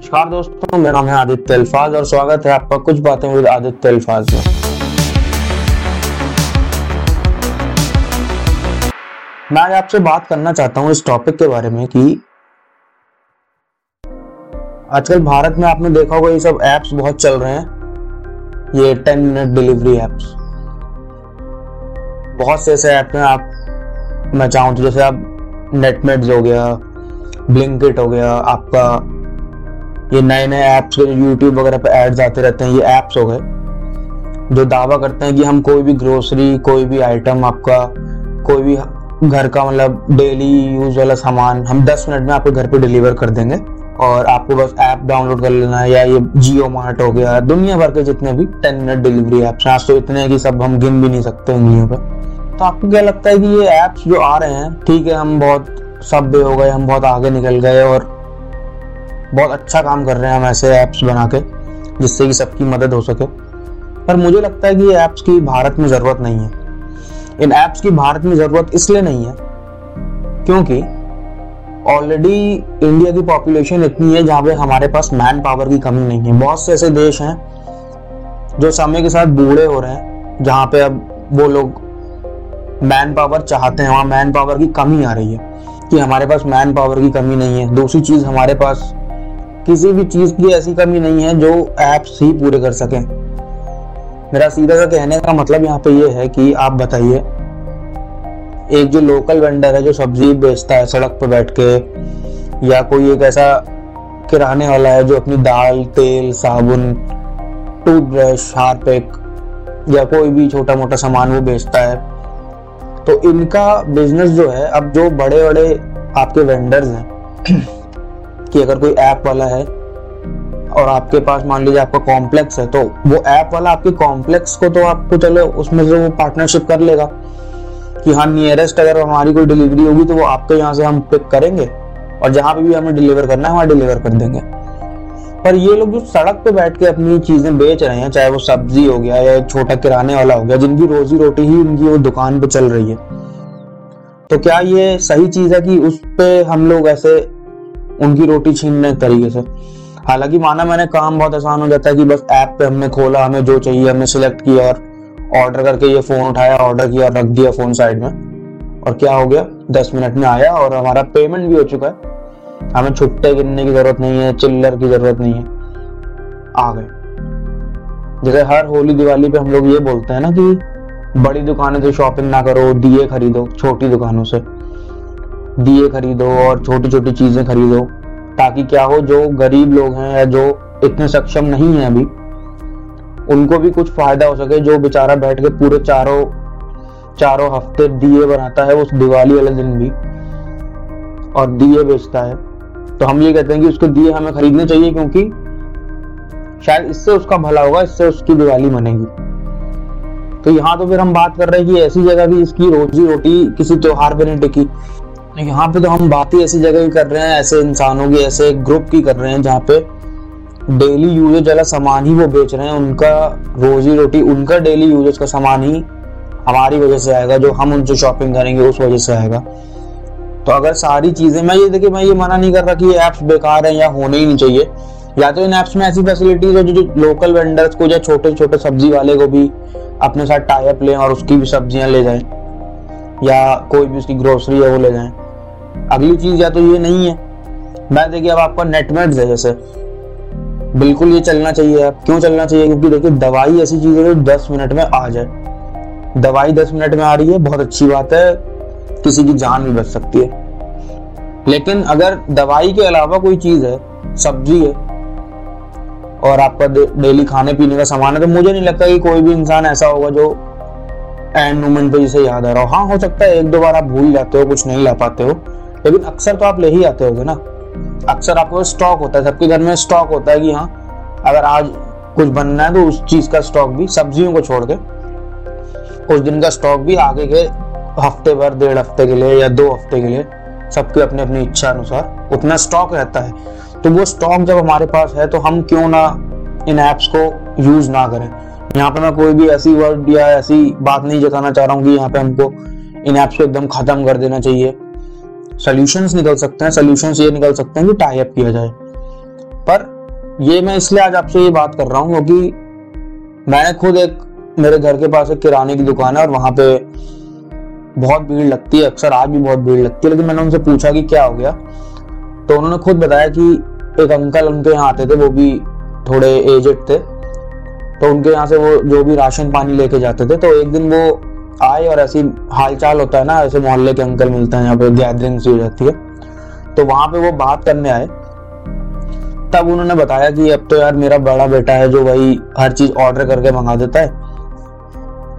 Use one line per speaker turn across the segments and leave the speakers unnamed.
नमस्कार दोस्तों, मेरा नाम है आदित्य अल्फाज और स्वागत है आपका कुछ बातें विद आदित्य अल्फाज में। मैं आज आपसे बात करना चाहता हूँ इस टॉपिक के बारे में कि आजकल भारत में आपने देखा होगा ये सब एप्स बहुत चल रहे हैं। ये टेन मिनट डिलीवरी एप्स बहुत से ऐसे ऐप हैं आप, मैं चाहूँ तो जैसे आप नेटमेट्स हो गया ब्लिंकिट हो गया, आपका ये नए नए ऐप्स यूट्यूब वगैरह पे एड्स आते रहते हैं, ये ऐप्स हो गए। जो दावा करते हैं कि हम कोई भी ग्रोसरी कोई भी आइटम आपका, कोई भी घर का मतलब डेली यूज़ वाला सामान, हम 10 मिनट में आपके घर पे डिलीवर कर देंगे और आपको बस ऐप डाउनलोड कर लेना है या ये जियो मार्ट हो गया, दुनिया भर के जितने भी 10 मिनट डिलीवरी ऐप्स आज तो इतने कि सब हम गिन भी नहीं सकते उंगलियों पे। तो आपको क्या लगता है कि ये ऐप्स जो आ रहे हैं, ठीक है, हम बहुत सभ्य हो गए, हम बहुत आगे निकल गए और बहुत अच्छा काम कर रहे हैं हम ऐसे ऐप्स बना के, जिससे कि सबकी मदद हो सके। पर मुझे लगता है कि ऐप्स की भारत में ज़रूरत नहीं है। इन ऐप्स की भारत में ज़रूरत इसलिए नहीं है, क्योंकि ऑलरेडी इंडिया की पॉपुलेशन इतनी है जहाँ पे हमारे पास मैन पावर की कमी नहीं है। बहुत से ऐसे देश हैं जो समय के साथ बूढ़े हो रहे हैं, जहाँ पे अब वो लोग मैन पावर चाहते हैं, वहाँ मैन पावर की कमी आ रही है कि हमारे पास मैन पावर की कमी नहीं है। दूसरी चीज़, हमारे पास किसी भी चीज़ की ऐसी कमी नहीं है जो एप्स ही पूरे कर सके। मेरा सीधा सा कहने का मतलब यहाँ पे ये है कि आप बताइए, एक जो लोकल वेंडर है जो सब्ज़ी बेचता है सड़क पर बैठ के, या कोई एक ऐसा किराने वाला है जो अपनी दाल, तेल, साबुन टूथब्रश हारपिक, या कोई भी छोटा मोटा सामान वो बेचता है तो इनका बिज़नेस जो है, अब जो बड़े बड़े आपके वेंडर्स हैं कि अगर कोई ऐप वाला है और आपके पास मान लीजिए आपका कॉम्प्लेक्स है तो वो ऐप वाला आपके कॉम्प्लेक्स को तो आपको चलो उसमें से वो पार्टनरशिप कर लेगा कि हाँ नियरेस्ट अगर हमारी कोई डिलीवरी होगी तो वो आपके यहाँ से हम पिक करेंगे और जहाँ पे भी हमें डिलीवर करना है, वहाँ डिलीवर कर देंगे। पर ये लोग जो सड़क पे बैठ के अपनी चीज़ें बेच रहे हैं, चाहे वो सब्ज़ी हो गया या छोटा किराने वाला हो गया, जिनकी रोजी रोटी ही उनकी वो दुकान पे चल रही है तो क्या ये सही चीज़ है कि उस पे हम लोग ऐसे उनकी रोटी छीनने तरीके से। हालाँकि माना मैंने काम बहुत आसान हो जाता है कि बस ऐप पे हमने खोला, हमें जो चाहिए हमने सिलेक्ट किया और ऑर्डर करके ये फ़ोन उठाया ऑर्डर किया और रख दिया फ़ोन साइड में। और क्या हो गया? दस मिनट में आया और हमारा पेमेंट भी हो चुका है। हमें छुट्टे गिनने की ज़रूरत नहीं है चिल्लर की ज़रूरत नहीं है। आ गए। जैसे हर होली दिवाली पे हम लोग ये बोलते हैं ना कि बड़ी दुकानों से शॉपिंग ना करो, दिए खरीदो, छोटी दुकानों से। दिए खरीदो और छोटी छोटी चीज़ें खरीदो, ताकि क्या हो, जो गरीब लोग हैं या जो इतने सक्षम नहीं है अभी, उनको भी कुछ फ़ायदा हो सके। जो बेचारा बैठ के पूरे चारों चारों हफ़्ते दिए बनाता है उस दिवाली वाले दिन भी, और दिए बेचता है। तो हम ये कहते हैं कि उसके दिए हमें खरीदने चाहिए, क्योंकि शायद इससे उसका भला होगा, इससे उसकी दिवाली मनेगी। तो यहाँ तो फिर हम बात कर रहे हैं कि ऐसी जगह की इसकी रोजी रोटी किसी त्योहार पर नहीं टिकी। यहाँ पे तो हम बात ही ऐसी जगह की कर रहे हैं ऐसे इंसानों की ऐसे ग्रुप की कर रहे हैं जहाँ पे डेली यूजेज वाला सामान ही वो बेच रहे हैं। उनका रोजी रोटी उनका डेली यूजेज का सामान ही हमारी वजह से आएगा जो हम उनसे शॉपिंग करेंगे उस वजह से आएगा। तो अगर सारी चीज़ें मैं ये देखिए मैं ये मना नहीं कर रहा कि ये ऐप्स बेकार है या होने ही नहीं चाहिए। या तो इन ऐप्स में ऐसी फैसिलिटीज़ हो जो, जो लोकल वेंडर्स को या छोटे छोटे सब्ज़ी वाले को भी अपने साथ टाइप लें और उसकी भी सब्ज़ियाँ ले जाएँ। या कोई भी उसकी ग्रोसरी है वो ले जाएँ। अगली चीज़ या तो ये नहीं है। मैं देखिए, अब आपका नेटमेट है जैसे। बिल्कुल ये चलना चाहिए अब क्यों चलना चाहिए? क्योंकि देखिए, दवाई ऐसी चीज़ है जो दस मिनट में आ जाए। दवाई दस मिनट में आ रही है, बहुत अच्छी बात है। किसी की जान भी बच सकती है। लेकिन अगर दवाई के अलावा कोई चीज़ है, सब्ज़ी है, और आपका डेली खाने पीने का सामान है तो मुझे नहीं लगता कि कोई भी इंसान ऐसा होगा जो एंड मोमेंट पे जिसे याद आ रहा हो। हाँ हो सकता है एक दो बार आप भूल जाते हो, कुछ नहीं ला पाते हो। लेकिन अक्सर तो आप ले ही आते हो ना। अक्सर आपको स्टॉक होता है, सबके घर में स्टॉक होता है कि हाँ अगर आज कुछ बनना है तो उस चीज़ का स्टॉक भी, सब्जियों को छोड़ के उस दिन का स्टॉक भी आगे के हफ़्ते भर, डेढ़ हफ़्ते के लिए या दो हफ़्ते के लिए, सबके अपने अपनी इच्छा अनुसार उतना स्टॉक रहता है। तो वो स्टॉक जब हमारे पास है तो हम क्यों ना इन एप्स को यूज़ ना करें? यहाँ पे मैं कोई भी ऐसी वर्ड या ऐसी बात नहीं जताना चाह रहा हूँ कि यहाँ पे हमको इन एप्स को एकदम खत्म कर देना चाहिए। सोल्यूशंस निकल सकते हैं सोल्यूशंस ये निकल सकते हैं कि टाई अप किया जाए। पर ये मैं इसलिए आज आपसे ये बात कर रहा हूँ क्योंकि मैंने खुद एक, मेरे घर के पास एक किराने की दुकान है और वहाँ पे बहुत भीड़ लगती है, अक्सर आज भी बहुत भीड़ लगती है, लेकिन मैंने उनसे पूछा कि क्या हो गया? तो उन्होंने खुद बताया कि एक अंकल उनके यहाँ आते थे, वो भी थोड़े एजेड थे तो उनके यहाँ से वो जो भी राशन पानी लेके जाते थे तो एक दिन वो आए और ऐसी हालचाल होता है ना ऐसे मोहल्ले के अंकल मिलते हैं यहाँ पे गैदरिंग सी हो जाती है। तो वहाँ पे वो बात करने आए। तब उन्होंने बताया कि अब तो यार मेरा बड़ा बेटा है जो वही हर चीज़ ऑर्डर करके मंगा देता है।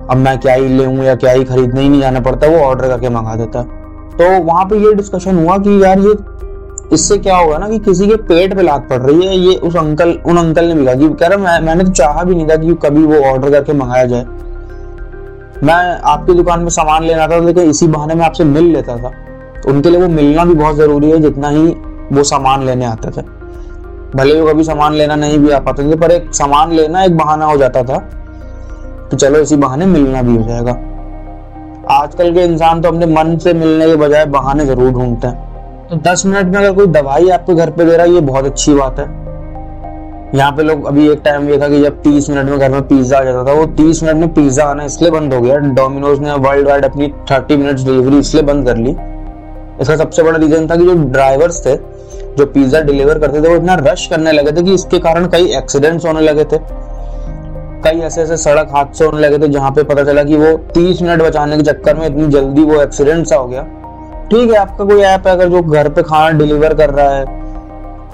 अब मैं क्या ही ले या क्या ही खरीदने ही नहीं जाना पड़ता वो ऑर्डर करके मंगा देता है। तो वहाँ पे ये डिस्कशन हुआ कि यार ये इससे क्या होगा ना कि किसी के पेट पे लात पड़ रही है ये उस अंकल उन अंकल ने भी कहा कि कह रहा मैं, मैंने तो चाहा भी नहीं था कि कभी वो ऑर्डर करके मंगाया जाए। मैं आपकी दुकान में सामान लेना था लेकिन इसी बहाने में आपसे मिल लेता था। उनके लिए वो मिलना भी बहुत ज़रूरी है, जितना ही वो सामान लेने आते थे। भले वो कभी सामान लेना नहीं भी आ पाते थे, पर एक सामान लेना एक बहाना हो जाता था कि चलो इसी बहाने मिलना भी हो जाएगा। आजकल के इंसान तो अपने मन से मिलने के बजाय बहाने ज़रूर ढूंढते हैं। तो दस मिनट में अगर कोई दवाई आपके घर पे दे रहा है, ये बहुत अच्छी बात है। यहाँ पे लोग अभी एक टाइम था कि जब तीस मिनट में घर में पिज्जा आ जाता था, वो तीस मिनट में पिज्जा आना इसलिए बंद हो गया। डोमिनोज ने वर्ल्ड वाइड अपनी थर्टी मिनट डिलीवरी इसलिए बंद कर ली। इसका सबसे बड़ा रीजन था कि जो ड्राइवर्स थे, जो पिज्जा डिलीवर करते थे, वो इतना रश करने लगे थे कि इसके कारण कई एक्सीडेंट्स होने लगे थे। कई ऐसे ऐसे सड़क हादसे होने लगे थे जहाँ पे पता चला कि वो तीस मिनट बचाने के चक्कर में इतनी जल्दी वो एक्सीडेंट सा हो गया। ठीक है, आपका कोई ऐप है अगर जो घर पे खाना डिलीवर कर रहा है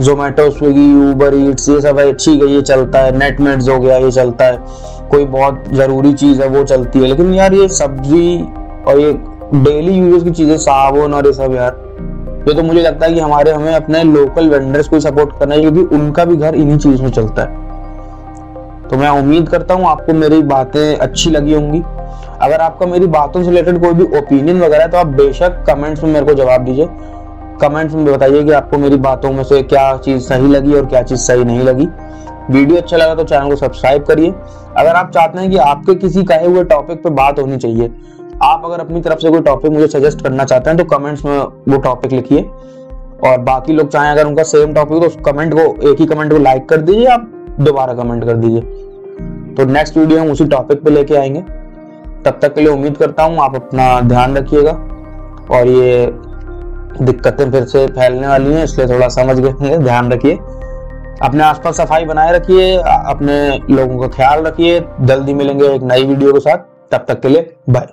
जोमेटो स्विगी ऊबर ईट्स ये सब है, ठीक है, ये चलता है नेटमेट्स हो गया, ये चलता है। कोई बहुत ज़रूरी चीज़ है, वो चलती है। लेकिन यार ये सब्ज़ी और ये डेली यूजेस की चीज़ें, साबुन और ये सब यार, ये तो मुझे लगता है कि हमारे, हमें अपने लोकल वेंडर्स को सपोर्ट करना है, क्योंकि उनका भी घर इन्हीं चीज़ में चलता है। तो मैं उम्मीद करता हूँ आपको मेरी बातें अच्छी लगी होंगी। अगर आपका मेरी बातों से रिलेटेड कोई भी ओपिनियन वगैरह है तो आप बेशक कमेंट्स में मेरे को जवाब दीजिए। कमेंट्स में बताइए कि आपको मेरी बातों में से क्या चीज़ सही लगी और क्या चीज़ सही नहीं लगी। वीडियो अच्छा लगा तो चैनल को सब्सक्राइब करिए। अगर आप चाहते हैं कि आपके किसी कहे हुए टॉपिक पे बात होनी चाहिए, आप अगर अपनी तरफ़ से कोई टॉपिक मुझे सजेस्ट करना चाहते हैं तो कमेंट्स में वो टॉपिक लिखिए। और बाकी लोग चाहें अगर उनका सेम टॉपिक तो उस कमेंट को, एक ही कमेंट को लाइक कर दीजिए, आप दोबारा कमेंट कर दीजिए। तो नेक्स्ट वीडियो हम उसी टॉपिक पे लेके आएँगे। तब तक के लिए उम्मीद करता हूँ आप अपना ध्यान रखिएगा। और ये दिक्कतें फिर से फैलने वाली हैं, इसलिए थोड़ा समझ गए ध्यान रखिए। अपने आसपास सफ़ाई बनाए रखिए अपने लोगों का ख्याल रखिए। जल्दी मिलेंगे एक नई वीडियो के साथ। तब तक के लिए बाय